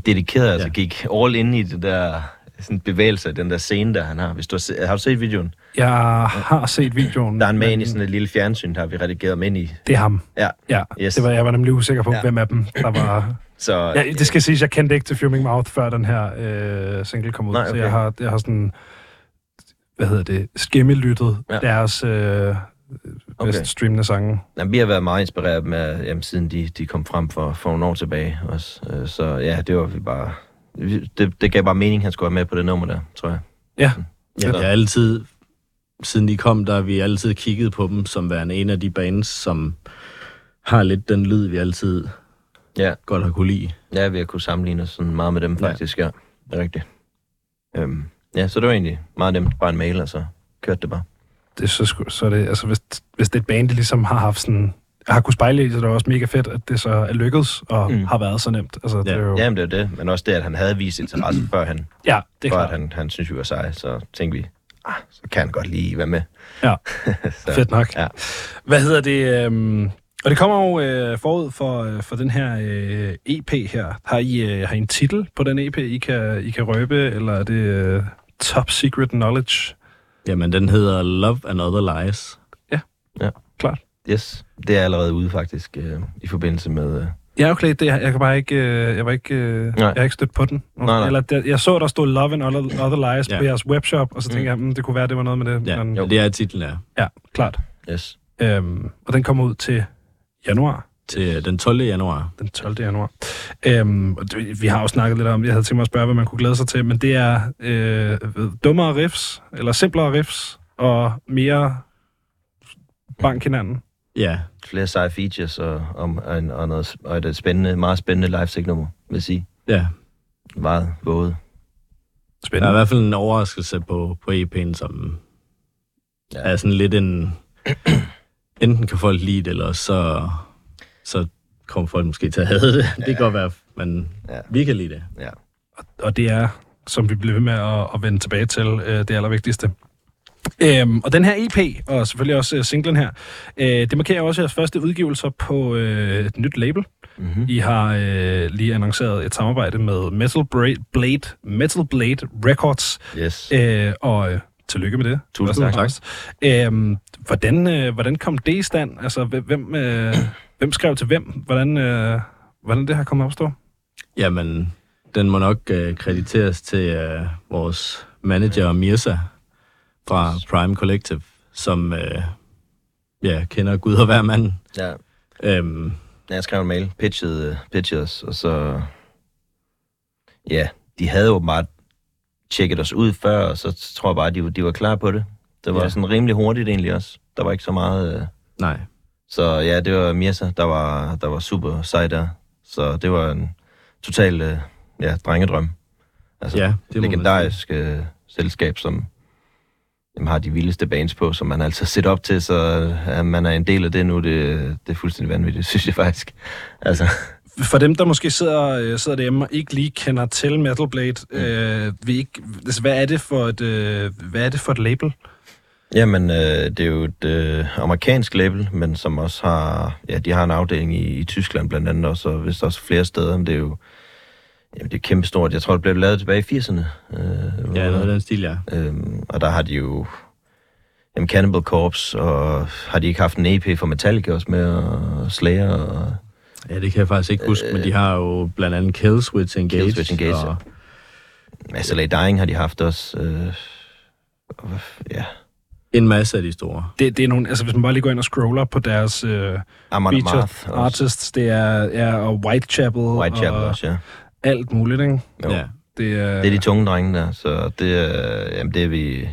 Dedikeret, altså Ja. gik all in i det der sådan bevægelse, den der scene, der han har. Hvis du har, har du set videoen? Jeg har set videoen. Der er en med ind i sådan et lille fjernsyn, der har vi redigeret ham ind i. Det er ham. Ja, Ja, Yes. det var, jeg var nemlig usikker på, Ja. hvem af dem, der var... så Ja, det skal siges, jeg kendte ikke til Fuming Mouth, før den her øh, single kom ud. Nej, Så okay. jeg har, jeg har sådan, hvad hedder det, skimmellyttet Ja. deres øh, Okay. bedst streamende sange. Jamen, vi har været meget inspireret med, jamen, siden de, de kom frem for, for nogle år tilbage også. Øh, Så ja, det var vi bare... Det, det gav bare mening, at han skulle være med på det nummer der, tror jeg. Ja, ja, Så- jeg har altid, siden de kom, der har vi altid kigget på dem som værende en af de bands, som har lidt den lyd, vi altid Ja, godt har kunne lide. ja vi har kunne sammenligne os sådan meget med dem, Ja. faktisk, ja. Det er rigtigt. Øhm, ja, så det var egentlig meget nemt. Bare en mail, og så kørte det bare. det, er så, sku- så er det, altså hvis, hvis det er et band, der ligesom har haft sådan, har kunnet spejle i, så er det også mega fedt, at det så er lykkedes og Mm. har været så nemt. Altså, det Ja. er jo, Jamen, det er det. Men også det, at han havde vist interesse, før han, ja, det er for at klart. han, han synes, vi var seje. Så tænkte vi, ah, så kan han godt lige være med. Ja. så, Fedt nok. Ja. Hvad hedder det? Øhm, og det kommer jo øh, forud for, øh, for den her øh, EP her. Har I, øh, har I en titel på den EP, I kan, I kan røbe, eller er det øh, Top Secret Knowledge? Jamen, den hedder Love and Other Lies. Klart. Yes, det er allerede ude faktisk, øh, i forbindelse med... Øh, Ja, okay, det, jeg kan bare ikke, øh, jeg var ikke, øh, Nej. jeg har ikke stødt på den. Nej, nej. Eller, der, jeg så, der stod Love and Other, other Lies Ja. på jeres webshop, og så tænkte Mm. jeg, mm, det kunne være, det var noget med det. Ja, Men, jo. det er titlen er ja klart. yes. Øhm, og den kommer ud til januar. til den 12. januar. den 12. januar. Øhm, og det, vi har jo snakket lidt om, jeg havde tænkt mig at spørge, hvad man kunne glæde sig til, men det er øh, dummere riffs, eller simplere riffs, og mere bank hinanden. Ja, Flere seje features og, og, og, en- og, noget, og et spændende, meget spændende live nummer vil jeg sige. ja. Meget våget. Der er i Spændende. hvert fald en overraskelse på, på EP'en, som Ja. ja. er sådan lidt en... Enten kan folk lide det, eller så, så kommer folk måske til at have det. Det kan godt være, men Ja. vi kan lide det. Ja. Og det er, som vi bliver ved med at, at vende tilbage til, øh, det allervigtigste. Øhm, og den her EP, og selvfølgelig også øh, singlen her, øh, det markerer også jeres første udgivelser på øh, et nyt label. Mm-hmm. I har øh, lige annonceret et samarbejde med Metal Bra- Blade, Metal Blade Records, Yes. Øh, og øh, tillykke med det. Tusind tak. fremmest. Øhm, hvordan, øh, hvordan kom det i stand? Altså, hvem, hvem, øh, hvem skrev til hvem? Hvordan, øh, hvordan det her kom op at stå? Jamen, den må nok øh, krediteres til øh, vores manager Mirza fra Prime Collective, som øh, ja, kender Gud og hver mand. Ja. Øhm, Jeg skrev en mail, pitchede, pitchede os, og så... Ja, de havde åbenbart tjekket os ud før, og så tror jeg bare, de, var- de var klar på det. Det var Ja. sådan rimelig hurtigt egentlig også. Der var ikke så meget... Øh... nej, Så ja, det var Mirza, der var, der var super sej der. Så det var en total øh, ja, drengedrøm. Altså, Ja, det legendarisk øh, selskab, som jamen, har de vildeste bands på, som man altid set op til, så at man er en del af det nu, det, det er fuldstændig vanvittigt, synes jeg faktisk. Altså, For dem, der måske sidder, øh, sidder derhjemme og ikke lige kender til Metal Blade, Mm. øh, vil ikke, altså, hvad, er det for et, øh, hvad er det for et label? jamen, øh, det er jo et øh, amerikansk label, men som også har, ja, de har en afdeling i, i Tyskland blandt andet også, og vist også flere steder, men det er jo, jamen, det er kæmpestort. Jeg tror, det blev lavet tilbage i 80'erne. Øh, ja, noget af den stil, ja. Øhm, og der har de jo jamen Cannibal Corpse, og har de ikke haft en EP for Metallica også med, og Slayer, og Ja, det kan jeg faktisk ikke huske, men de har jo blandt andet Killswitch Engage. Killswitch Engage, og, SLA Dying har de haft også. Øh, og ja, en masse af de store. Det, det er nogle, altså hvis man bare lige går ind og scroller på deres øh, Amon feature artists, det er, ja, og Whitechapel, Whitechapel og også, ja. Alt muligt, ikke? Jo. Ja. Det er, Det er de tunge drenge der, så det, er- jamen, det er vi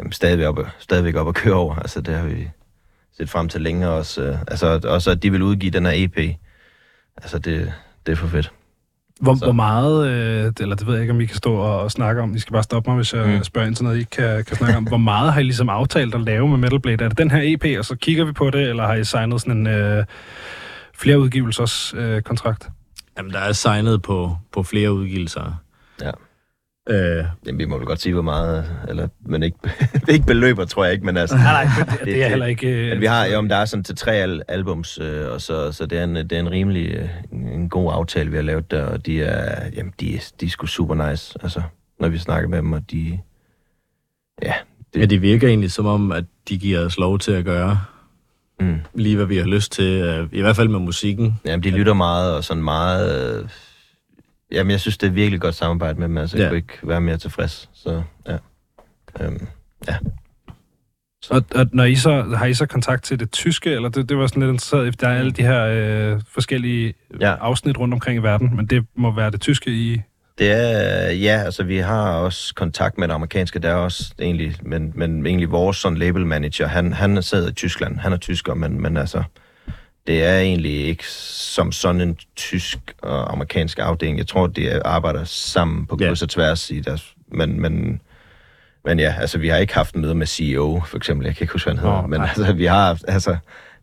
jamen, stadigvæk, oppe, stadigvæk op at køre over. Altså, det har vi set frem til længe også. Øh, altså også, at de vil udgive den her EP. Altså, det, det er for fedt. Hvor, hvor meget, øh, eller det ved jeg ikke, om I kan stå og, og snakke om, I skal bare stoppe mig, hvis jeg mm. spørger ind til noget, I ikke kan, kan snakke om. Hvor meget har I ligesom aftalt at lave med Metal Blade? Er det den her EP, og så kigger vi på det, eller har I signet sådan en øh, flere udgivelsers øh, kontrakt? Jamen, der er signet på, på flere udgivelser. Ja. Øh, Jamen, vi må vel godt sige, hvor meget, eller, men ikke, det er ikke beløber, tror jeg ikke, men altså... Nej, nej, det, det er heller ikke... Øh, Men vi har, jo, om der er sådan til tre al- albums, øh, og så, så det, er en, det er en rimelig øh, en god aftale, vi har lavet der, og de er, jamen, de, er- de er sgu super nice, altså, når vi snakker med dem, og de, ja, det, ja, det virker egentlig som om, at de giver os lov til at gøre mm, lige, hvad vi har lyst til. øh, I hvert fald med musikken. jamen, de lytter meget, og sådan meget, øh, jamen, jeg synes, det er virkelig godt samarbejde med dem, altså, jeg Ja. kunne ikke være mere tilfreds, så, ja. Øhm, Og, og når I så, har I så kontakt til det tyske, eller det, det var sådan lidt interesseret, der er alle de her øh, forskellige Ja. ja. afsnit rundt omkring i verden, men det må være det tyske i... Det er, ja, altså vi har også kontakt med det amerikanske, der er også egentlig, men, men egentlig vores sådan label manager, han, han sidder i Tyskland, han er tysker, men, men altså, det er egentlig ikke som sådan en tysk og amerikansk afdeling. Jeg tror, de arbejder sammen på Ja. kryds og tværs i deres, men, men, men ja, altså vi har ikke haft møde med CEO, for eksempel, jeg kan ikke huske, hvad han hedder, Nå, men nej. altså vi har haft, altså,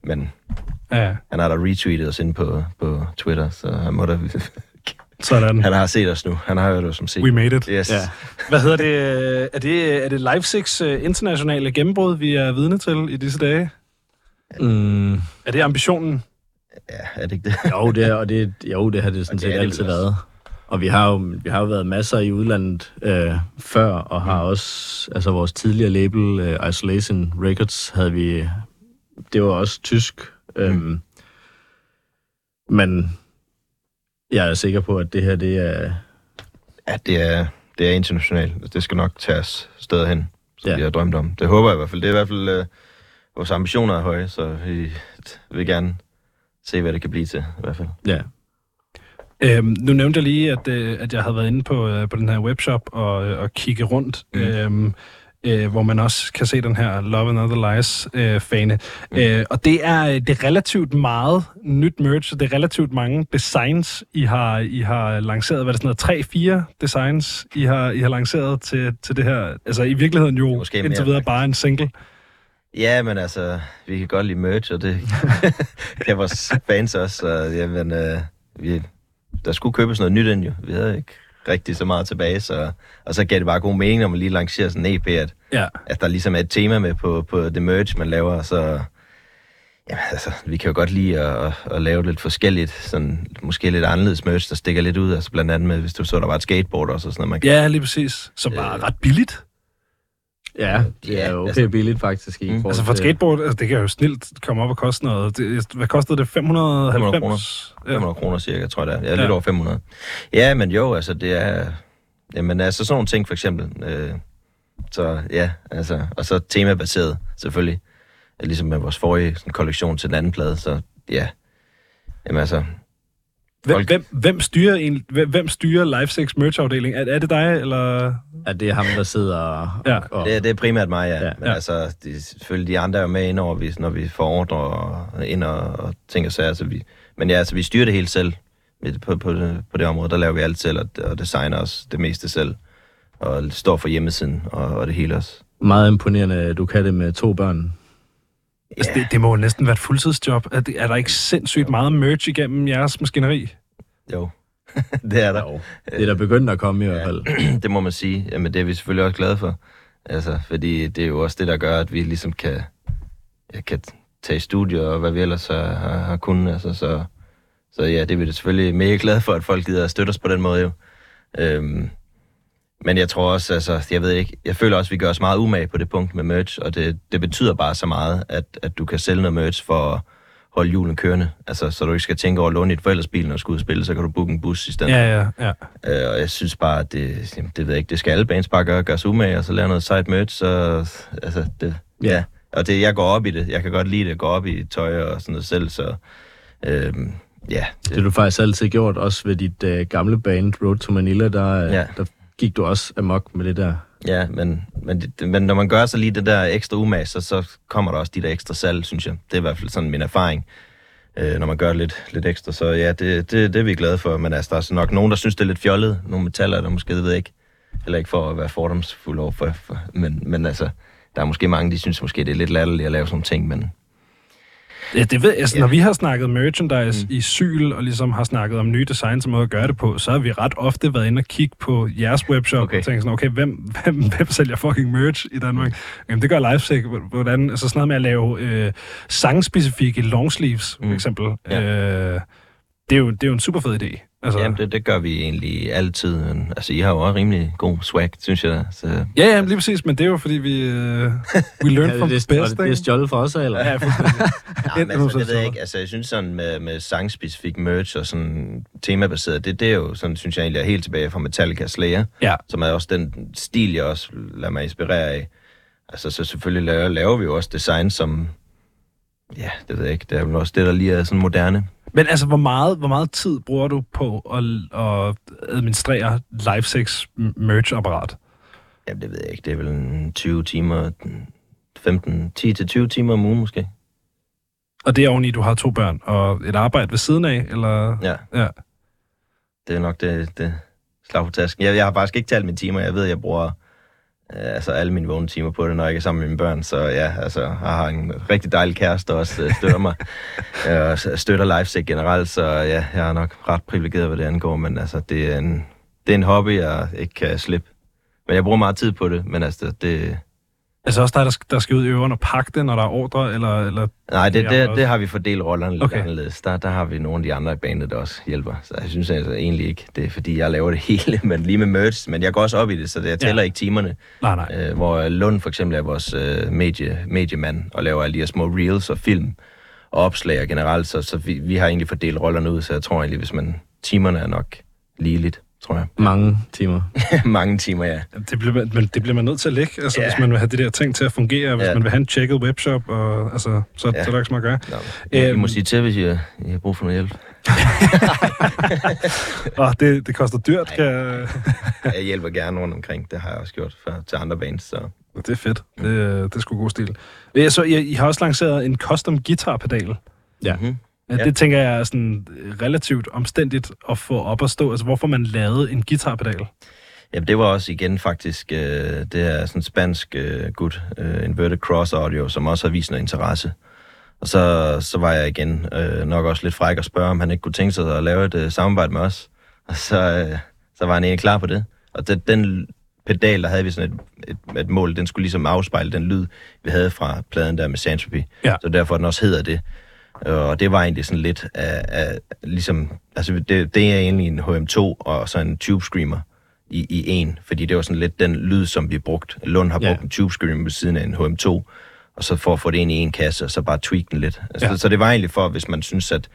men Ja, han har da retweetet os ind på, på Twitter, så han må da, sådan. han har set os nu, han har hørt os som CEO. We made it. Yes. Ja. Hvad hedder det? Er det, er det Live 6 uh, internationale gennembrud, vi er vidne til i disse dage? Mm, Er det ambitionen? Ja, er det ikke det? jo, det er, og det, jo, det har det sådan set det altid været. Og vi har jo, vi har jo været masser i udlandet øh, før, og har også, altså vores tidligere label, øh, Isolation Records, havde vi, det var også tysk. Øhm, men jeg er sikker på, at det her, det er, Ja, det er, det er internationalt. Det skal nok tage os steder hen, som Ja. ja. vi har drømt om. Det håber jeg i hvert fald. Det er i hvert fald, øh, vores ambitioner er høje, så vi vil gerne se, hvad det kan blive til, i hvert fald. ja, Øhm, nu nævnte jeg lige, at, øh, at jeg havde været inde på, øh, på den her webshop og, øh, og kigge rundt, mm. øhm, øh, hvor man også kan se den her Love and Other Lies øh. Mm. Øh, og det er, øh, det er relativt meget nyt merch, og det er relativt mange designs, I har, I har lanceret. Hvad er det sådan noget? Tre-fire designs, I har, I har lanceret til, til det her. Altså i virkeligheden jo Måske indtil mere, videre bare en single. Ja, men altså, vi kan godt lide merch, og det kan vores fans også. Så, jamen, øh, vi, der skulle købes noget nyt ind jo. Vi havde ikke rigtig så meget tilbage, så, og så gav det bare god mening, når man lige lancerer sådan en EP, at, Ja. at der ligesom er et tema med på, på det merch, man laver, så... Jamen, altså, vi kan jo godt lide at, at, at lave lidt forskelligt, sådan, måske lidt anderledes merch, der stikker lidt ud, altså blandt andet med, hvis du så, der var et skateboard også, og sådan noget, man kan... Ja, lige præcis. Så bare Øh. ret billigt. Ja, det er jo okay altså- billigt faktisk. I Mm. Altså for et skateboard, altså, det kan jo snilt komme op og koste noget. Det, hvad kostede det? 590? 500 Ja. 500 kroner cirka, tror jeg det er. Ja, lidt Ja. over 500. Ja, men jo, altså det er... Jamen altså sådan nogle ting for eksempel. Øh, så ja, altså... Og så temabaseret selvfølgelig. Ligesom med vores forrige sådan, kollektion til den anden plade, så ja. Jamen altså... Hvem, hvem, hvem, styrer en, hvem, hvem styrer Live 6 merch-afdeling? Er, er det dig, eller... at det er ham, der sidder og... Ja. og Det, det er primært mig, ja. Ja. ja men Ja. altså, de, selvfølgelig de andre er jo med ind over, hvis, når vi får ordre og ind og, og ting og sager. Så vi, men ja, altså, vi styrer det hele selv. På, på, det, på det område, der laver vi alt selv, og, og designer os det meste selv. Og står for hjemmesiden og, og det hele også. meget imponerende, at du kan det med to børn. Altså, det, det må jo næsten være et fuldtidsjob. Er, det, er der ikke sindssygt meget merch igennem jeres maskineri? Jo, det er der. Jo. Det er der begyndt at komme i hvert fald. det må man sige. Jamen, det er vi selvfølgelig også glade for. Altså, fordi det er jo også det, der gør, at vi ligesom kan, ja, kan tage i studier og hvad vi ellers har, har, har kunnet. Altså, så, så ja, det er vi da selvfølgelig mega glade for, at folk gider at støtte os på den måde jo. Øhm, men jeg tror også, altså, jeg ved ikke, jeg føler også, at vi gør os meget umage på det punkt med merch, og det, det betyder bare så meget, at, at du kan sælge noget merch for at holde julen kørende. Altså, så du ikke skal tænke over at låne dit forældres bil, når du skal ud og spille, så kan du booke en bus i stedet. Ja, ja, ja. Øh, og jeg synes bare, at det, jamen, det ved jeg ikke, det skal alle bands bare gøre, gøre sig umage, og så lave noget sejt merch, så altså, det, Ja. ja. Og det, jeg går op i det. Jeg kan godt lide det, at gå op i tøj og sådan noget selv, så øhm, ja. Det har du faktisk altid gjort, også ved dit øh, gamle band Road to Manila, der, ja. Ja. der gik du også amok med det der. Ja, men, men, det, men når man gør så lige det der ekstra umage, så, så kommer der også de der ekstra salg, synes jeg. Det er i hvert fald sådan min erfaring. Øh, når man gør lidt, lidt ekstra, så ja, det, det, det er vi glade for. Men altså, der er så nok nogen, der synes, det er lidt fjollet. Nogle metaller, der måske, det ved jeg ikke. Heller ikke for at være fordomsfuld over for, for men, men altså, der er måske mange, de synes måske, det er lidt latterligt at lave sådan nogle ting, men Ja, det ved, altså, ja. Når vi har snakket merchandise mm. i Syl, og ligesom har snakket om nye designs og måde at gøre det på, så har vi ret ofte været inde og kigge på jeres webshop okay. og tænkt sådan, okay, hvem, hvem, hvem sælger fucking merch i Danmark? Jamen, det gør Lifesec. Hvordan, altså sådan noget med at lave øh, sangspecifikke longsleeves, for mm. eksempel. Ja. Øh, det, er jo, det er jo en super fed idé. Altså... Jamen, det, det gør vi egentlig altid. Men, altså, I har jo også rimelig god swag, synes jeg. Så... Ja, ja, lige præcis, men det er jo, fordi vi, uh, we learn ja, from det, the best. Det, det er stjålet for os, eller? Ja, ja, men, altså, det ved jeg ikke. Altså, jeg synes sådan med, med sangspecifik merch og sådan temabaseret, det, det er jo sådan, synes jeg egentlig er helt tilbage fra Metallica Slayer, ja. som er også den stil, jeg også lader mig inspirere af. Altså, så selvfølgelig laver, laver vi jo også design, som Ja, det ved jeg ikke. Det er vel også det, der lige er sådan moderne. Men altså, hvor meget, hvor meget tid bruger du på at, at administrere LiveSex merch-apparat? Jamen, det ved jeg ikke. Det er vel 20 timer, 15, 10-20 timer om ugen måske. Og det er oveni, du har to børn og et arbejde ved siden af, eller? Ja. ja. Det er nok det, det slag på tasken. Jeg, jeg har faktisk ikke talt mine timer. Jeg ved, jeg bruger altså alle mine vågne timer på det, når jeg er sammen med mine børn. Så ja, altså, jeg har en rigtig dejlig kæreste, der også øh, støtter mig. øh, og støtter LifeSec generelt, så ja, jeg er nok ret privilegeret, hvad det angår. Men altså, det er en, det er en hobby, jeg ikke kan slippe. Men jeg bruger meget tid på det, men altså, det, Altså også dig, der, der skal ud i øveren og pakke det, når der er ordre, eller... eller Nej, det, det, det har vi fordelt rollerne lidt okay. anderledes. Der, der har vi nogle af de andre i banen, der også hjælper. Så jeg synes altså egentlig ikke, det er fordi, jeg laver det hele, men lige med merch. Men jeg går også op i det, så det, jeg tæller ja. ikke timerne. Nej, nej. Øh, hvor Lund for eksempel er vores øh, medie, mediemand og laver alle de her små reels og film og opslag generelt. Så, så vi, vi har egentlig fordelt rollerne ud, så jeg tror egentlig, hvis man... Timerne er nok ligeligt tror jeg. Mange timer. Mange timer, ja. Det bliver, man, det bliver man nødt til at lægge, altså, ja. hvis man vil have det der ting til at fungere, hvis ja. man vil have en checket webshop, og, altså, så, ja. så er der ikke så meget at gøre. Nå, jeg må sige til, hvis I, I har brug for noget hjælp. oh, det, det koster dyrt, kan jeg... jeg hjælper gerne rundt omkring. Det har jeg også gjort før til andre bands, så... Det er fedt. Det, det er sgu god stil. Så I, I har også lanceret en custom guitar-pedal. Ja. Mm-hmm. Ja. Det tænker jeg er sådan relativt omstændigt at få op at stå. Altså, hvorfor man lavede en guitarpedal? Jamen, det var også igen faktisk, øh, det er sådan spansk øh, gut, øh, Inverted Cross Audio, som også har vist noget interesse. Og så, så var jeg igen øh, nok også lidt fræk at spørge, om han ikke kunne tænke sig at lave et øh, samarbejde med os. Og så, øh, så var han egentlig klar på det. Og det, den pedal, der havde vi sådan et, et, et mål, den skulle ligesom afspejle den lyd, vi havde fra pladen der med Santropy. Ja. Så derfor den også hedder det. Og det var egentlig sådan lidt af, af ligesom, altså det, det er egentlig en HM2 og så en Tube Screamer i, i en, fordi det var sådan lidt den lyd, som vi brugt. Lund har brugt ja. en Tube Screamer ved siden af en HM2, og så for at få det ind i en kasse, og så bare tweak den lidt. Altså, ja. Så det var egentlig for, hvis man synes, at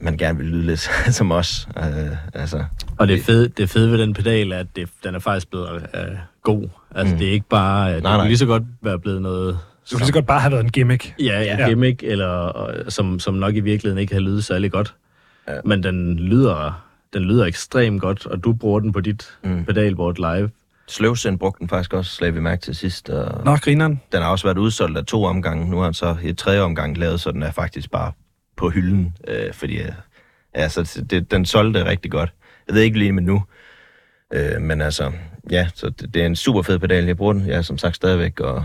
man gerne vil lyde lidt som os. Øh, altså, og det fede, det fede ved den pedal er, at det, den er faktisk blevet øh, god. Altså mm. det er ikke bare, det nej, nej. lige så godt være blevet noget det kunne lige så godt bare have været en gimmick. Ja, ja. en gimmick, eller, som, som nok i virkeligheden ikke har lydet særlig godt. Ja. Men den lyder, den lyder ekstremt godt, og du bruger den på dit mm. pedalboard live. Sløvsen brugte den faktisk også, slag vi mærke til sidst. Og Nå, grineren. Den har også været udsolgt af to omgange. Nu har han så i tredje omgang lavet, så den er faktisk bare på hylden. Øh, fordi ja, så det, den solgte rigtig godt. Jeg ved ikke lige med nu. Øh, men altså, ja, så det, det er en super fed pedal. Jeg bruger den, jeg er som sagt stadigvæk, og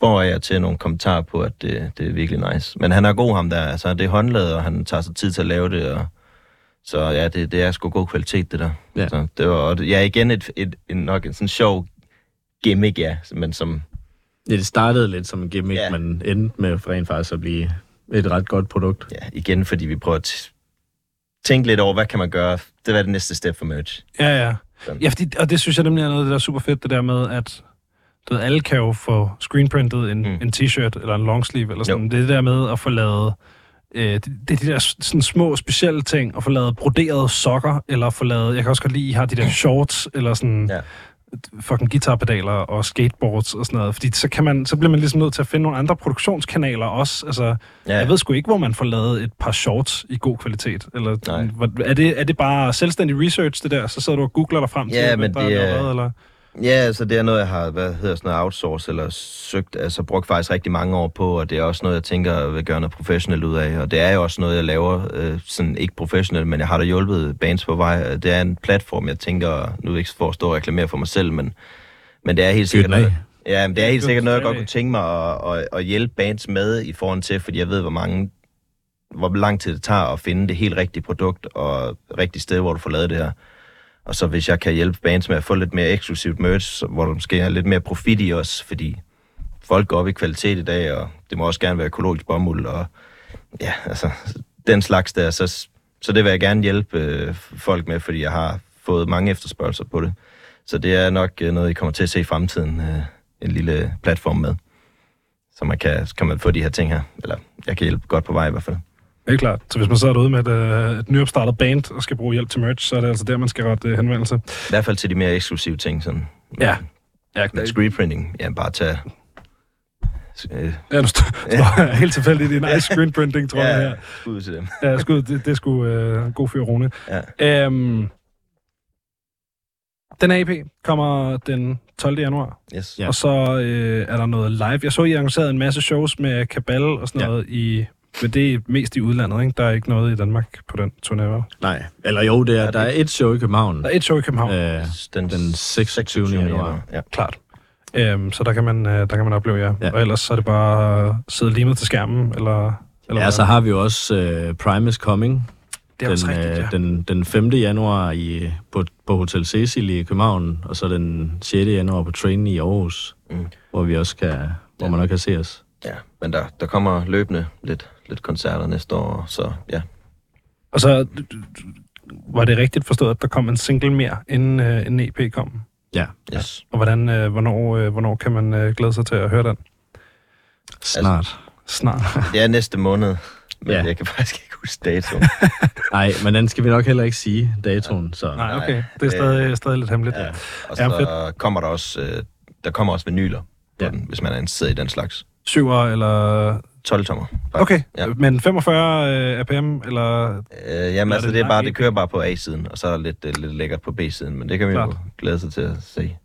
får jeg til nogle kommentarer på, at det, det er virkelig nice. Men han er god ham der, altså det er håndlaget, og han tager sig tid til at lave det, og så ja, det, det er sgu god kvalitet, det der. Ja. Så det var, og ja, igen et, et, et, nok en sådan sjov gimmick, ja, men som... Ja, det startede lidt som en gimmick, ja. men endte med for rent faktisk at blive et ret godt produkt. Ja, igen, fordi vi prøver at tænke lidt over, hvad kan man gøre? Det var det næste step for merch. Ja, ja. Sådan. Ja, fordi, og det synes jeg nemlig er noget, det der er super fedt, det der med, at du ved, alle kan jo få screenprintet en, mm. en t-shirt eller en longsleeve eller sådan. Jo. Det er der med at få lavet øh, det, det er de der sådan små specielle ting, at få lavet broderede sokker, eller få lavet, jeg kan også godt lide, I har de der shorts, eller sådan ja. fucking guitarpedaler og skateboards og sådan noget, fordi så, kan man, så bliver man ligesom nødt til at finde nogle andre produktionskanaler også. Altså, ja. jeg ved sgu ikke, hvor man får lavet et par shorts i god kvalitet. Eller, er, det, er det bare selvstændig research, det der? Så sidder du og googler dig frem ja, til, men det, er, hvad, eller? Ja, altså det er noget, jeg har, hvad hedder sådan noget, outsource eller søgt, altså brugt faktisk rigtig mange år på, og det er også noget, jeg tænker, jeg vil gøre noget professionelt ud af, og det er jo også noget, jeg laver, øh, sådan ikke professionelt, men jeg har da hjulpet bands på vej. Det er en platform, jeg tænker, nu ikke for at stå og reklamere for mig selv, men, men det er helt sikkert noget, ja, men det er helt sikkert noget, jeg godt kunne tænke mig at, at, at hjælpe bands med i forhold til, fordi jeg ved, hvor mange hvor lang tid det tager at finde det helt rigtige produkt og rigtigt sted, hvor du får lavet det her. Og så hvis jeg kan hjælpe bands med at få lidt mere eksklusivt merch, hvor der måske er lidt mere profit i os, fordi folk går op i kvalitet i dag, og det må også gerne være økologisk bomuld, og ja, altså, den slags der, så, så det vil jeg gerne hjælpe øh, folk med, fordi jeg har fået mange efterspørgelser på det. Så det er nok øh, noget, I kommer til at se i fremtiden, øh, en lille platform med. Så man kan, kan man få de her ting her, eller jeg kan hjælpe godt på vej i hvert fald. Helt klart. Så hvis man så er derude med et, øh, et nyopstartet band og skal bruge hjælp til merch, så er det altså der, man skal rette øh, henvendelse. I hvert fald til de mere eksklusive ting, sådan. Ja. Ja, screen printing, ja, bare tage... Øh, ja, du står ja. helt tilfældigt i en nice screen printing, tror ja, jeg her. ud til dem. Ja, skud, det, det er sgu øh, god fyr, Rune. Ja. Øhm, den AP kommer den 12. januar. Yes. Ja. Og så øh, er der noget live. Jeg så, I annoncerede en masse shows med Kabal og sådan ja. noget i men det er mest i udlandet, ikke? Der er ikke noget i Danmark på den turné, vel? Nej, eller jo, det er, ja, der er et show i København. Der er et show i København. Øh, den, den 26. januar. Ja. Klart. Øhm, så der kan, man, øh, der kan man opleve jer. Ja. ja. Og ellers så er det bare at sidde limet til skærmen, eller... eller ja, hvad? så har vi jo også uh, Primus Coming. Det er den, også rigtigt, ja. den, den 5. januar i, på, på Hotel Cecil i København, og så den 6. januar på Train i Aarhus, mm. hvor vi også kan, hvor ja. man også kan se os. Ja, men der, der kommer løbende lidt lidt koncerter næste år, så ja. Og så var det rigtigt forstået, at der kom en single mere, inden uh, en EP kom? Ja. Yes. Og hvordan, uh, hvornår, uh, hvornår kan man uh, glæde sig til at høre den? Snart. Altså, Snart. det er næste måned, men ja. jeg kan faktisk ikke huske datoen. Nej, men den skal vi nok heller ikke sige, datoen. Så. Nej, okay. Det er stadig, stadig lidt hemmeligt. Ja. Og så ja, kommer der også, uh, der kommer også vinyler på ja. den, hvis man er interesseret i den slags. Syver eller 12 tommer. Okay, ja. men 45 uh, APM, eller... Øh, jamen altså, det, er bare, det kører bare på A-siden, og så er der lidt, uh, lidt lækkert på B-siden, men det kan vi Klart. jo glæde sig til at se.